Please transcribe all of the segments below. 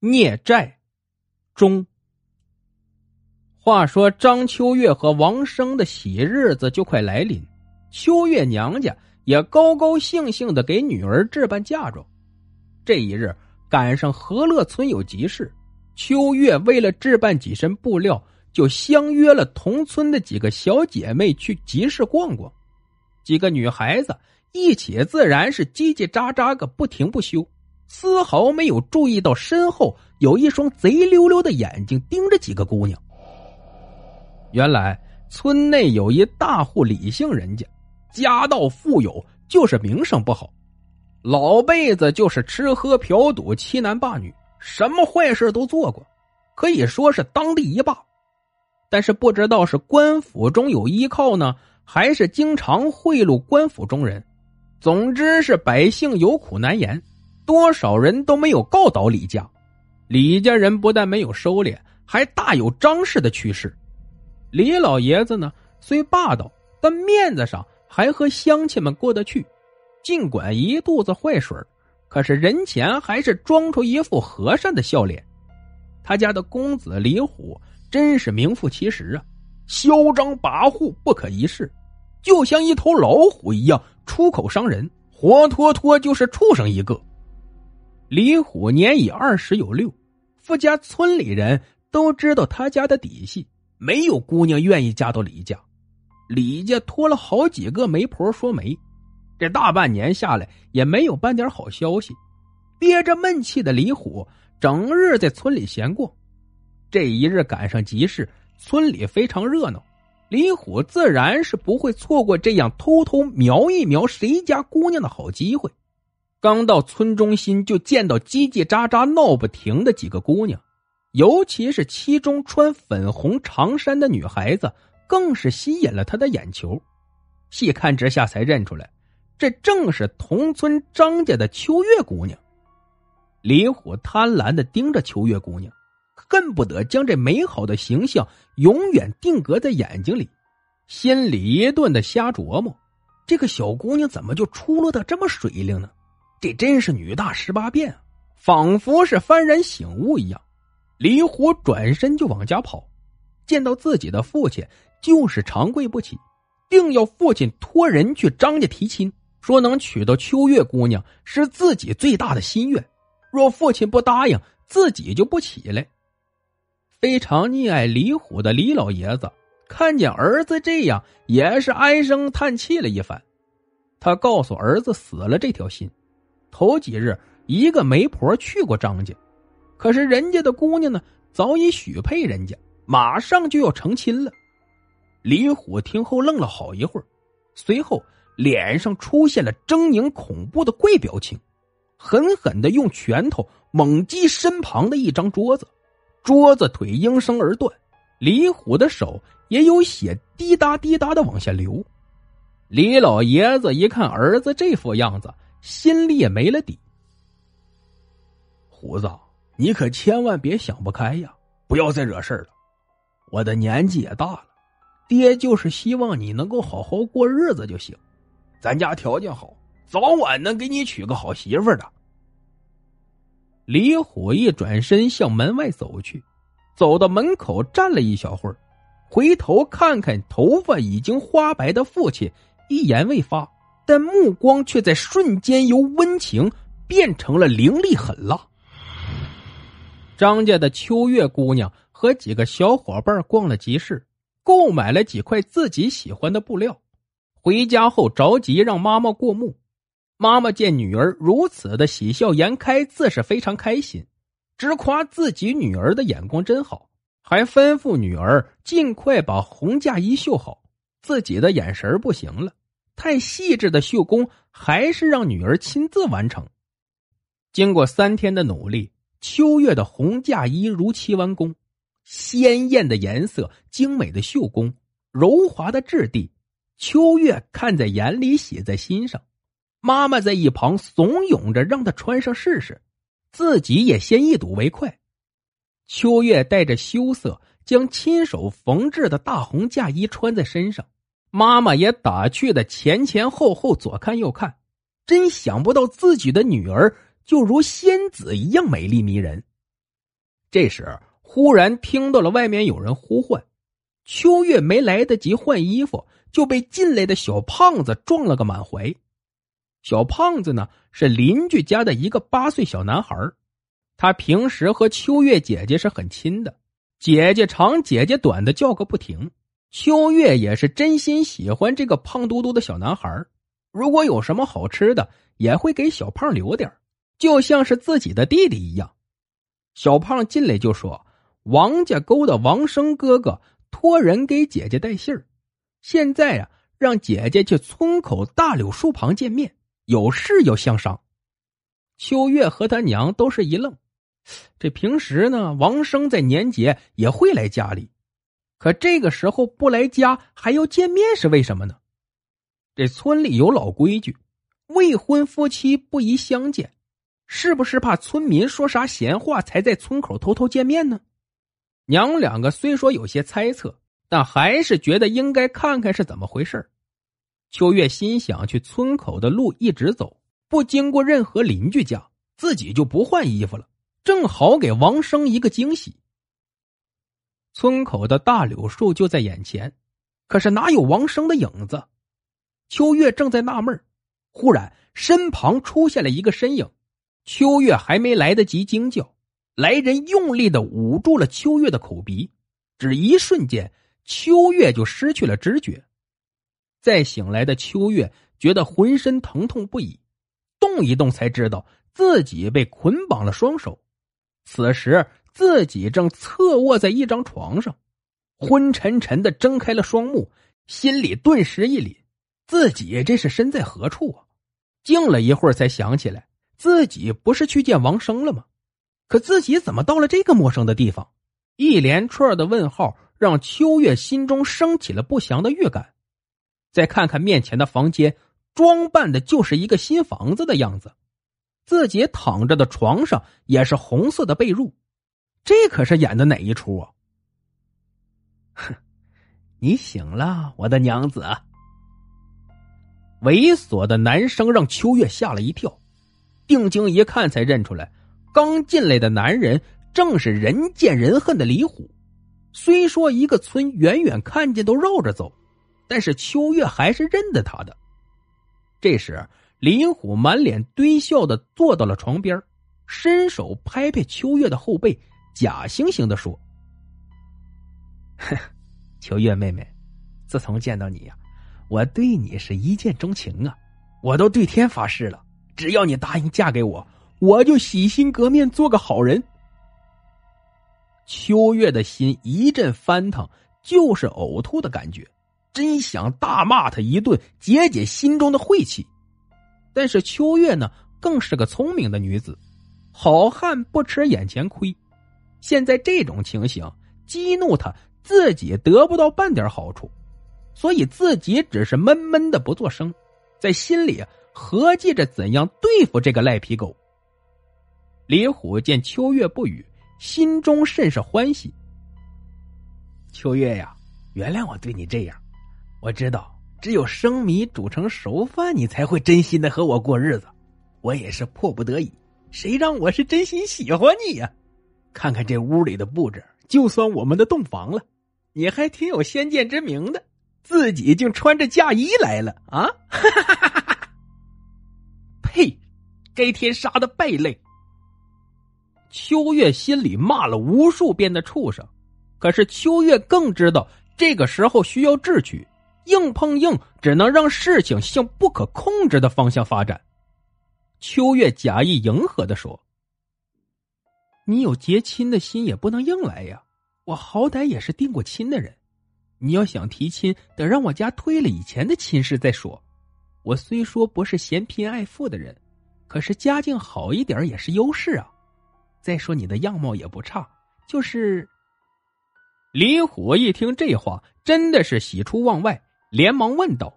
孽债中。话说张秋月和王生的喜日子就快来临，秋月娘家也高高兴兴的给女儿置办嫁妆。这一日赶上和乐村有集市，秋月为了置办几身布料，就相约了同村的几个小姐妹去集市逛逛。几个女孩子一起，自然是叽叽喳喳个不停不休。丝毫没有注意到身后有一双贼溜溜的眼睛盯着几个姑娘。原来村内有一大户李姓人家，家道富有，就是名声不好，老辈子就是吃喝嫖赌、欺男霸女，什么坏事都做过，可以说是当地一霸。但是不知道是官府中有依靠呢，还是经常贿赂官府中人，总之是百姓有苦难言。多少人都没有告倒李家，李家人不但没有收敛，还大有张氏的趋势。李老爷子呢，虽霸道，但面子上还和乡亲们过得去。尽管一肚子坏水可是人前还是装出一副和善的笑脸。他家的公子李虎真是名副其实啊，嚣张跋扈，不可一世，就像一头老虎一样，出口伤人，活脱脱就是畜生一个。李虎年已二十有六，富家村里人都知道他家的底细，没有姑娘愿意嫁到李家。李家托了好几个媒婆说媒，这大半年下来也没有半点好消息。憋着闷气的李虎整日在村里闲逛。这一日赶上集市，村里非常热闹，李虎自然是不会错过这样偷偷瞄一瞄谁家姑娘的好机会。刚到村中心，就见到叽叽喳喳闹不停的几个姑娘，尤其是其中穿粉红长衫的女孩子，更是吸引了他的眼球。细看之下，才认出来，这正是同村张家的秋月姑娘。李虎贪婪的盯着秋月姑娘，恨不得将这美好的形象永远定格在眼睛里，心里一顿的瞎琢磨：这个小姑娘怎么就出落的这么水灵呢？这真是女大十八变，仿佛是幡然醒悟一样。李虎转身就往家跑，见到自己的父亲，就是长跪不起，定要父亲托人去张家提亲，说能娶到秋月姑娘是自己最大的心愿。若父亲不答应，自己就不起来。非常溺爱李虎的李老爷子看见儿子这样，也是唉声叹气了一番。他告诉儿子死了这条心。头几日，一个媒婆去过张家，可是人家的姑娘呢，早已许配人家，马上就要成亲了。李虎听后愣了好一会儿，随后脸上出现了狰狞恐怖的怪表情，狠狠的用拳头猛击身旁的一张桌子，桌子腿应声而断。李虎的手也有血滴答滴答的往下流。李老爷子一看儿子这副样子。心里也没了底。胡子，你可千万别想不开呀！不要再惹事儿了。我的年纪也大了，爹就是希望你能够好好过日子就行。咱家条件好，早晚能给你娶个好媳妇的。李虎一转身向门外走去，走到门口站了一小会儿，回头看看头发已经花白的父亲，一言未发。但目光却在瞬间由温情变成了凌厉狠辣。张家的秋月姑娘和几个小伙伴逛了集市，购买了几块自己喜欢的布料。回家后着急让妈妈过目。妈妈见女儿如此的喜笑颜开，自是非常开心，直夸自己女儿的眼光真好，还吩咐女儿尽快把红嫁衣绣好。自己的眼神不行了。太细致的绣工还是让女儿亲自完成。经过三天的努力，秋月的红嫁衣如期完工。鲜艳的颜色，精美的绣工，柔滑的质地，秋月看在眼里，写在心上。妈妈在一旁怂恿着，让她穿上试试，自己也先一睹为快。秋月带着羞涩，将亲手缝制的大红嫁衣穿在身上。妈妈也打趣的前前后后左看右看，真想不到自己的女儿就如仙子一样美丽迷人。这时忽然听到了外面有人呼唤，秋月没来得及换衣服，就被进来的小胖子撞了个满怀。小胖子呢是邻居家的一个八岁小男孩，他平时和秋月姐姐是很亲的，姐姐长姐姐短的叫个不停。秋月也是真心喜欢这个胖嘟嘟的小男孩，如果有什么好吃的，也会给小胖留点就像是自己的弟弟一样。小胖进来就说：“王家沟的王生哥哥托人给姐姐带信儿，现在啊，让姐姐去村口大柳树旁见面，有事要相商。”秋月和他娘都是一愣，这平时呢，王生在年节也会来家里。可这个时候不来家还要见面是为什么呢？这村里有老规矩，未婚夫妻不宜相见，是不是怕村民说啥闲话才在村口偷偷见面呢？娘两个虽说有些猜测，但还是觉得应该看看是怎么回事秋月心想去村口的路一直走，不经过任何邻居家，自己就不换衣服了，正好给王生一个惊喜。村口的大柳树就在眼前，可是哪有王生的影子？秋月正在纳闷忽然身旁出现了一个身影。秋月还没来得及惊叫，来人用力的捂住了秋月的口鼻，只一瞬间，秋月就失去了知觉。再醒来的秋月觉得浑身疼痛不已，动一动才知道自己被捆绑了双手。此时。自己正侧卧在一张床上，昏沉沉的睁开了双目，心里顿时一凛，自己这是身在何处啊？静了一会儿，才想起来自己不是去见王生了吗？可自己怎么到了这个陌生的地方？一连串的问号让秋月心中升起了不祥的预感。再看看面前的房间，装扮的就是一个新房子的样子，自己躺着的床上也是红色的被褥。这可是演的哪一出啊？哼，你醒了，我的娘子。猥琐的男声让秋月吓了一跳，定睛一看，才认出来，刚进来的男人正是人见人恨的李虎。虽说一个村远远看见都绕着走，但是秋月还是认得他的。这时，李虎满脸堆笑的坐到了床边，伸手拍拍秋月的后背。假惺惺的说：“哼，秋月妹妹，自从见到你呀，我对你是一见钟情啊！我都对天发誓了，只要你答应嫁给我，我就洗心革面做个好人。”秋月的心一阵翻腾，就是呕吐的感觉，真想大骂他一顿，解解心中的晦气。但是秋月呢，更是个聪明的女子，好汉不吃眼前亏。现在这种情形激怒他，自己得不到半点好处，所以自己只是闷闷的不作声，在心里合计着怎样对付这个赖皮狗。李虎见秋月不语，心中甚是欢喜。秋月呀，原谅我对你这样，我知道只有生米煮成熟饭，你才会真心的和我过日子，我也是迫不得已，谁让我是真心喜欢你呀。看看这屋里的布置，就算我们的洞房了，你还挺有先见之明的，自己竟穿着嫁衣来了啊！呸！该天杀的败类！秋月心里骂了无数遍的畜生，可是秋月更知道这个时候需要智取，硬碰硬只能让事情向不可控制的方向发展。秋月假意迎合的说。你有结亲的心也不能硬来呀！我好歹也是定过亲的人，你要想提亲，得让我家退了以前的亲事再说。我虽说不是嫌贫爱富的人，可是家境好一点也是优势啊。再说你的样貌也不差，就是……李虎一听这话，真的是喜出望外，连忙问道：“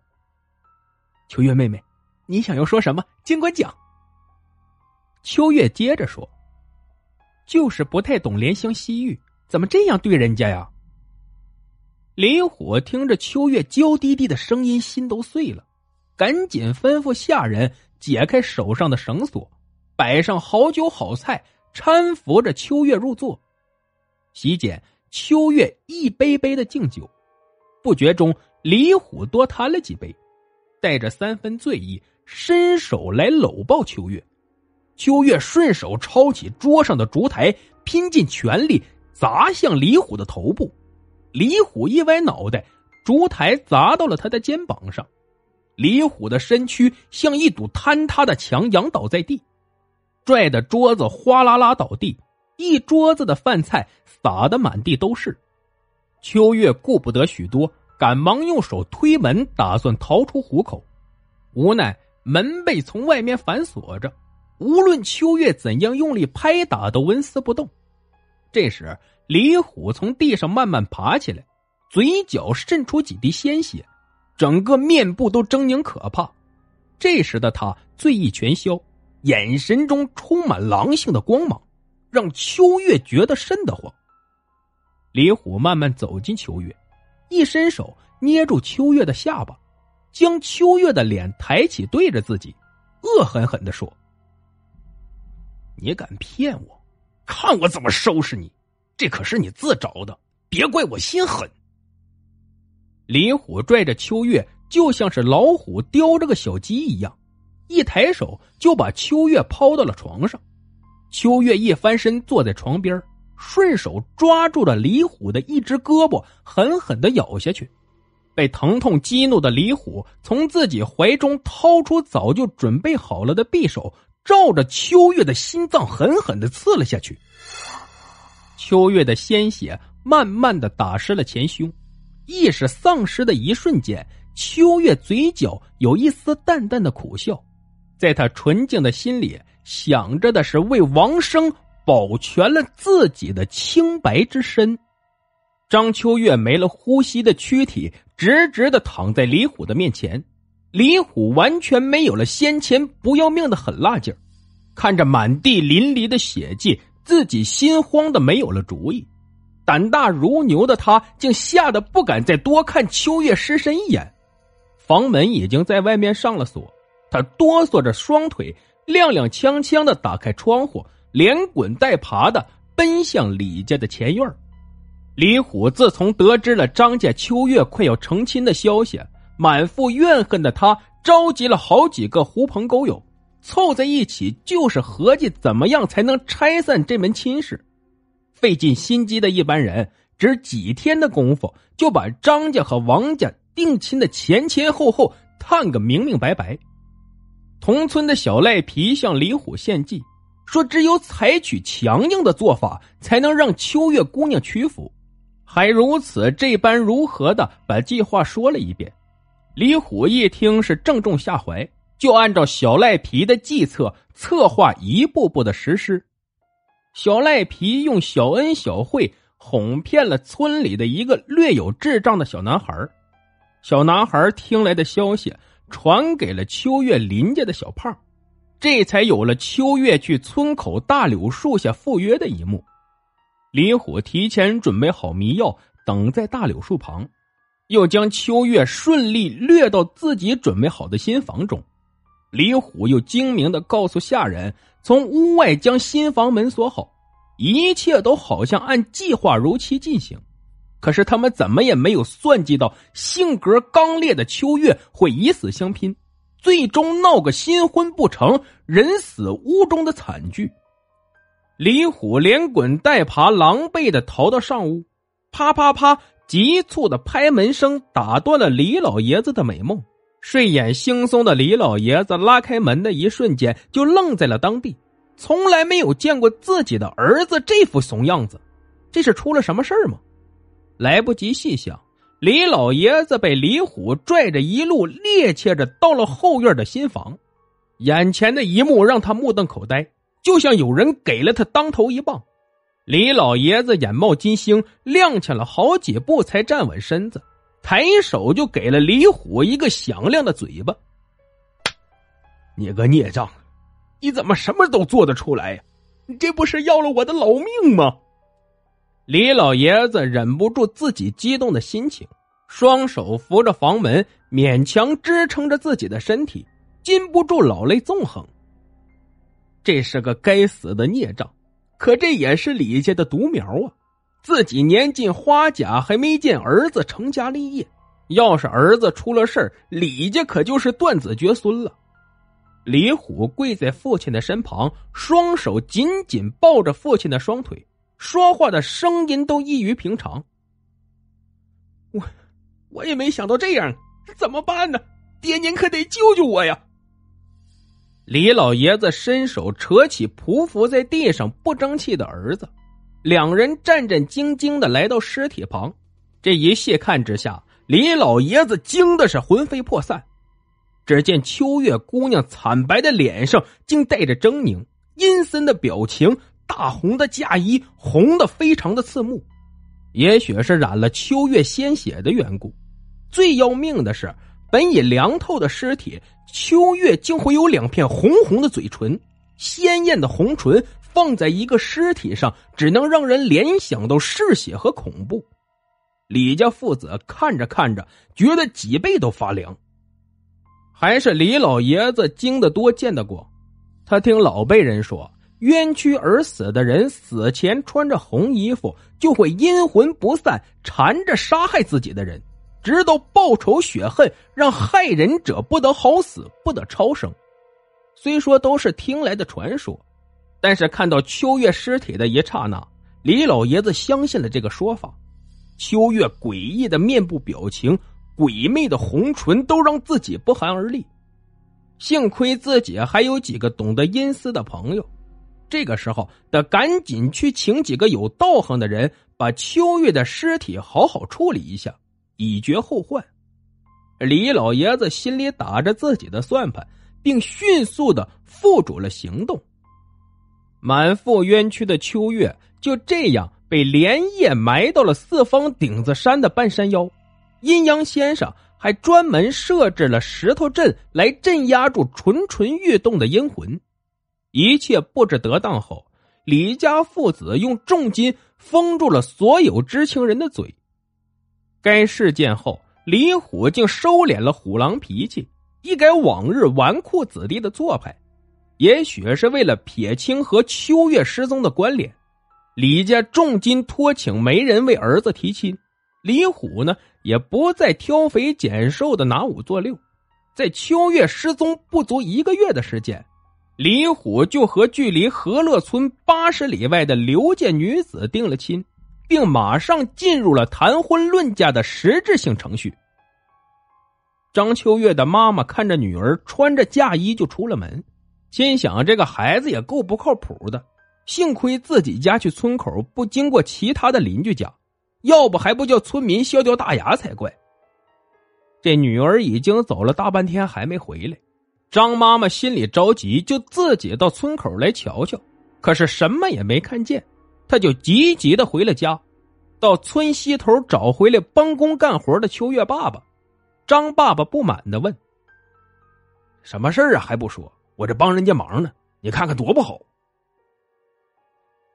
秋月妹妹，你想要说什么？尽管讲。”秋月接着说。就是不太懂怜香惜玉，怎么这样对人家呀？李虎听着秋月娇滴滴的声音，心都碎了，赶紧吩咐下人解开手上的绳索，摆上好酒好菜，搀扶着秋月入座，席间，秋月一杯杯的敬酒，不觉中李虎多贪了几杯，带着三分醉意，伸手来搂抱秋月。秋月顺手抄起桌上的烛台，拼尽全力砸向李虎的头部。李虎一歪脑袋，烛台砸到了他的肩膀上。李虎的身躯像一堵坍塌的墙，仰倒在地，拽的桌子哗啦啦倒地，一桌子的饭菜洒得满地都是。秋月顾不得许多，赶忙用手推门，打算逃出虎口，无奈门被从外面反锁着，无论秋月怎样用力拍打，都纹丝不动。这时，李虎从地上慢慢爬起来，嘴角渗出几滴鲜血。整个面部都狰狞可怕，这时的他醉意全消，眼神中充满狼性的光芒，让秋月觉得瘆得慌。李虎慢慢走进秋月，一伸手捏住秋月的下巴，将秋月的脸抬起，对着自己，恶狠狠的说：“你敢骗我，看我怎么收拾你！这可是你自找的，别怪我心狠。”李虎拽着秋月，就像是老虎叼着个小鸡一样，一抬手就把秋月抛到了床上。秋月一翻身坐在床边，顺手抓住了李虎的一只胳膊，狠狠的咬下去。被疼痛激怒的李虎从自己怀中掏出早就准备好了的匕首，照着秋月的心脏狠狠的刺了下去。秋月的鲜血慢慢的打湿了前胸。意识丧失的一瞬间，秋月嘴角有一丝淡淡的苦笑，在他纯净的心里想着的是为王生保全了自己的清白之身。张秋月没了呼吸的躯体，直直的躺在李虎的面前，李虎完全没有了先前不要命的狠辣劲儿，看着满地淋漓的血迹，自己心慌的没有了主意。胆大如牛的他，竟吓得不敢再多看秋月尸身一眼。房门已经在外面上了锁，他哆嗦着双腿，踉踉跄跄的打开窗户，连滚带爬的奔向李家的前院。李虎自从得知了张家秋月快要成亲的消息，满腹怨恨的他召集了好几个狐朋狗友，凑在一起，就是合计怎么样才能拆散这门亲事。费尽心机的一般人，只几天的功夫就把张家和王家定亲的前前后后探个明明白白。同村的小赖皮向李虎献计，说只有采取强硬的做法，才能让秋月姑娘屈服。还如此这般如何的把计划说了一遍。李虎一听是正中下怀，就按照小赖皮的计策策划，一步步的实施。小赖皮用小恩小惠哄骗了村里的一个略有智障的小男孩小男孩听来的消息传给了秋月林家的小胖，这才有了秋月去村口大柳树下赴约的一幕。李虎提前准备好迷药，等在大柳树旁，又将秋月顺利掠到自己准备好的新房中。李虎又精明的告诉下人。从屋外将新房门锁好，一切都好像按计划如期进行。可是他们怎么也没有算计到，性格刚烈的秋月会以死相拼，最终闹个新婚不成，人死屋中的惨剧。李虎连滚带爬，狼狈的逃到上屋，啪啪啪，急促的拍门声打断了李老爷子的美梦。睡眼惺忪的李老爷子拉开门的一瞬间，就愣在了当地，从来没有见过自己的儿子这副怂样子，这是出了什么事吗？来不及细想，李老爷子被李虎拽着一路趔趄着到了后院的新房，眼前的一幕让他目瞪口呆，就像有人给了他当头一棒。李老爷子眼冒金星，踉跄了好几步才站稳身子。抬手就给了李虎一个响亮的嘴巴。你个孽障，你怎么什么都做得出来呀？你这不是要了我的老命吗？李老爷子忍不住自己激动的心情，双手扶着房门，勉强支撑着自己的身体，禁不住老泪纵横。这是个该死的孽障，可这也是李家的独苗啊！自己年近花甲，还没见儿子成家立业。要是儿子出了事儿，李家可就是断子绝孙了。李虎跪在父亲的身旁，双手紧紧抱着父亲的双腿，说话的声音都异于平常。我，我也没想到这样，怎么办呢？爹，您可得救救我呀！李老爷子伸手扯起匍匐在地上不争气的儿子，两人战战兢兢的来到尸体旁。这一细看之下，李老爷子惊的是魂飞魄散。只见秋月姑娘惨白的脸上竟带着狰狞、阴森的表情，大红的嫁衣红的非常的刺目。也许是染了秋月鲜血的缘故，最要命的是，本已凉透的尸体。秋月竟会有两片红红的嘴唇，鲜艳的红唇放在一个尸体上，只能让人联想到嗜血和恐怖。李家父子看着看着，觉得脊背都发凉。还是李老爷子经得多，见得广。他听老辈人说，冤屈而死的人死前穿着红衣服，就会阴魂不散，缠着杀害自己的人。直到报仇雪恨，让害人者不得好死，不得超生。虽说都是听来的传说，但是看到秋月尸体的一刹那，李老爷子相信了这个说法。秋月诡异的面部表情、鬼魅的红唇，都让自己不寒而栗。幸亏自己还有几个懂得阴司的朋友，这个时候得赶紧去请几个有道行的人，把秋月的尸体好好处理一下。以绝后患，李老爷子心里打着自己的算盘，并迅速的付诸了行动。满腹冤屈的秋月就这样被连夜埋到了四方顶子山的半山腰。阴阳先生还专门设置了石头阵来镇压住蠢蠢欲动的阴魂。一切布置得当后，李家父子用重金封住了所有知情人的嘴。该事件后，李虎竟收敛了虎狼脾气，一改往日纨绔子弟的做派。也许是为了撇清和秋月失踪的关联，李家重金托请媒人为儿子提亲。李虎呢，也不再挑肥拣瘦的拿五做六。在秋月失踪不足一个月的时间，李虎就和距离和乐村八十里外的刘家女子定了亲。并马上进入了谈婚论嫁的实质性程序。张秋月的妈妈看着女儿穿着嫁衣就出了门，心想这个孩子也够不靠谱的。幸亏自己家去村口不经过其他的邻居家，要不还不叫村民笑掉大牙才怪。这女儿已经走了大半天还没回来，张妈妈心里着急，就自己到村口来瞧瞧，可是什么也没看见。他就急急的回了家，到村西头找回来帮工干活的秋月爸爸。张爸爸不满的问：“什么事儿啊？还不说？我这帮人家忙呢，你看看多不好。”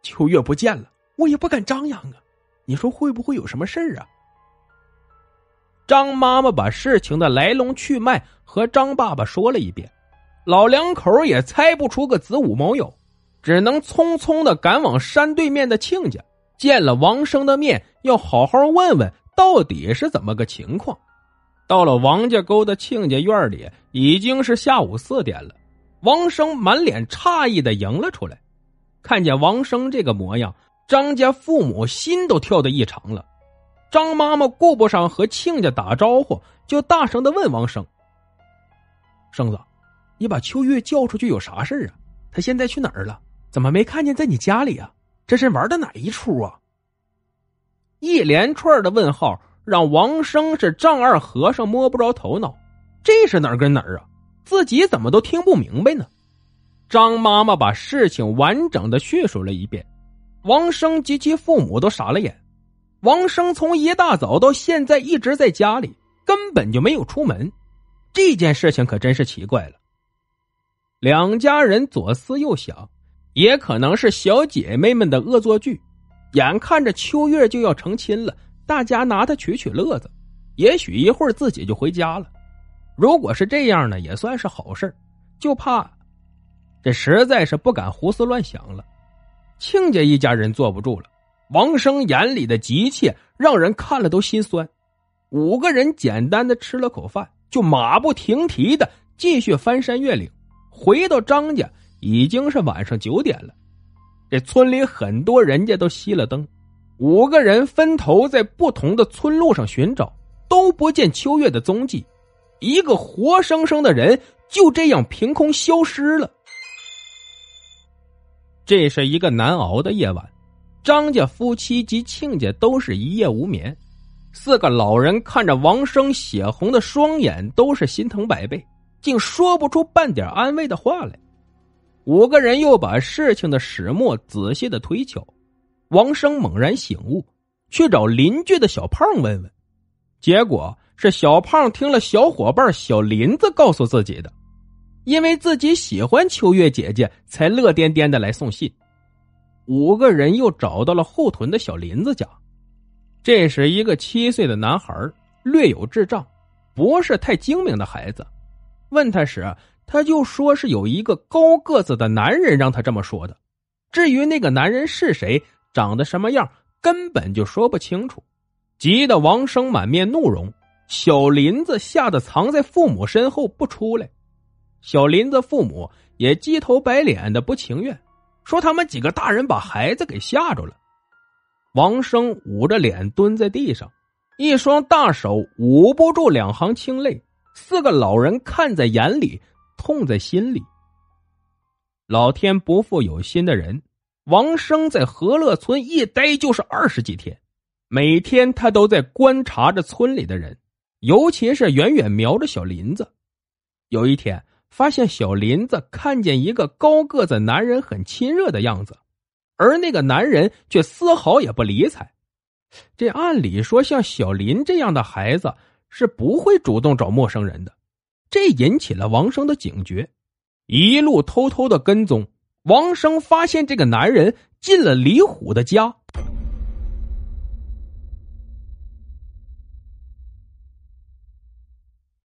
秋月不见了，我也不敢张扬啊。你说会不会有什么事儿啊？张妈妈把事情的来龙去脉和张爸爸说了一遍，老两口也猜不出个子午卯酉。只能匆匆的赶往山对面的亲家，见了王生的面，要好好问问到底是怎么个情况。到了王家沟的亲家院里，已经是下午四点了。王生满脸诧异的迎了出来，看见王生这个模样，张家父母心都跳得异常了。张妈妈顾不上和亲家打招呼，就大声的问王生：“生子，你把秋月叫出去有啥事啊？他现在去哪儿了？”怎么没看见在你家里啊？这是玩的哪一出啊？一连串的问号让王生是丈二和尚摸不着头脑，这是哪儿跟哪儿啊？自己怎么都听不明白呢？张妈妈把事情完整的叙述了一遍，王生及其父母都傻了眼。王生从一大早到现在一直在家里，根本就没有出门，这件事情可真是奇怪了。两家人左思右想。也可能是小姐妹们的恶作剧，眼看着秋月就要成亲了，大家拿她取取乐子，也许一会儿自己就回家了。如果是这样呢，也算是好事就怕这实在是不敢胡思乱想了。亲家一家人坐不住了，王生眼里的急切让人看了都心酸。五个人简单的吃了口饭，就马不停蹄的继续翻山越岭。回到张家已经是晚上九点了。这村里很多人家都熄了灯，五个人分头在不同的村路上寻找，都不见秋月的踪迹。一个活生生的人就这样凭空消失了。这是一个难熬的夜晚，张家夫妻及亲家都是一夜无眠。四个老人看着王生血红的双眼，都是心疼百倍，竟说不出半点安慰的话来。五个人又把事情的始末仔细的推敲。王生猛然醒悟，去找邻居的小胖问问，结果是小胖听了小伙伴小林子告诉自己的。因为自己喜欢秋月姐姐，才乐颠颠的来送信。五个人又找到了后屯的小林子家，这是一个七岁的男孩，略有智障，不是太精明的孩子。问他时，他就说是有一个高个子的男人让他这么说的。至于那个男人是谁，长得什么样，根本就说不清楚。急得王生满面怒容，小林子吓得藏在父母身后不出来。小林子父母也鸡头白脸的不情愿，说他们几个大人把孩子给吓着了。王生捂着脸蹲在地上，一双大手捂不住两行清泪。四个老人看在眼里，痛在心里。老天不负有心的人，王生在和乐村一待就是二十几天，每天他都在观察着村里的人，尤其是远远瞄着小林子。有一天。发现小林子看见一个高个子男人很亲热的样子，而那个男人却丝毫也不理睬。这按理说，像小林这样的孩子是不会主动找陌生人的。这引起了王生的警觉，一路偷偷的跟踪。王生发现这个男人进了李虎的家，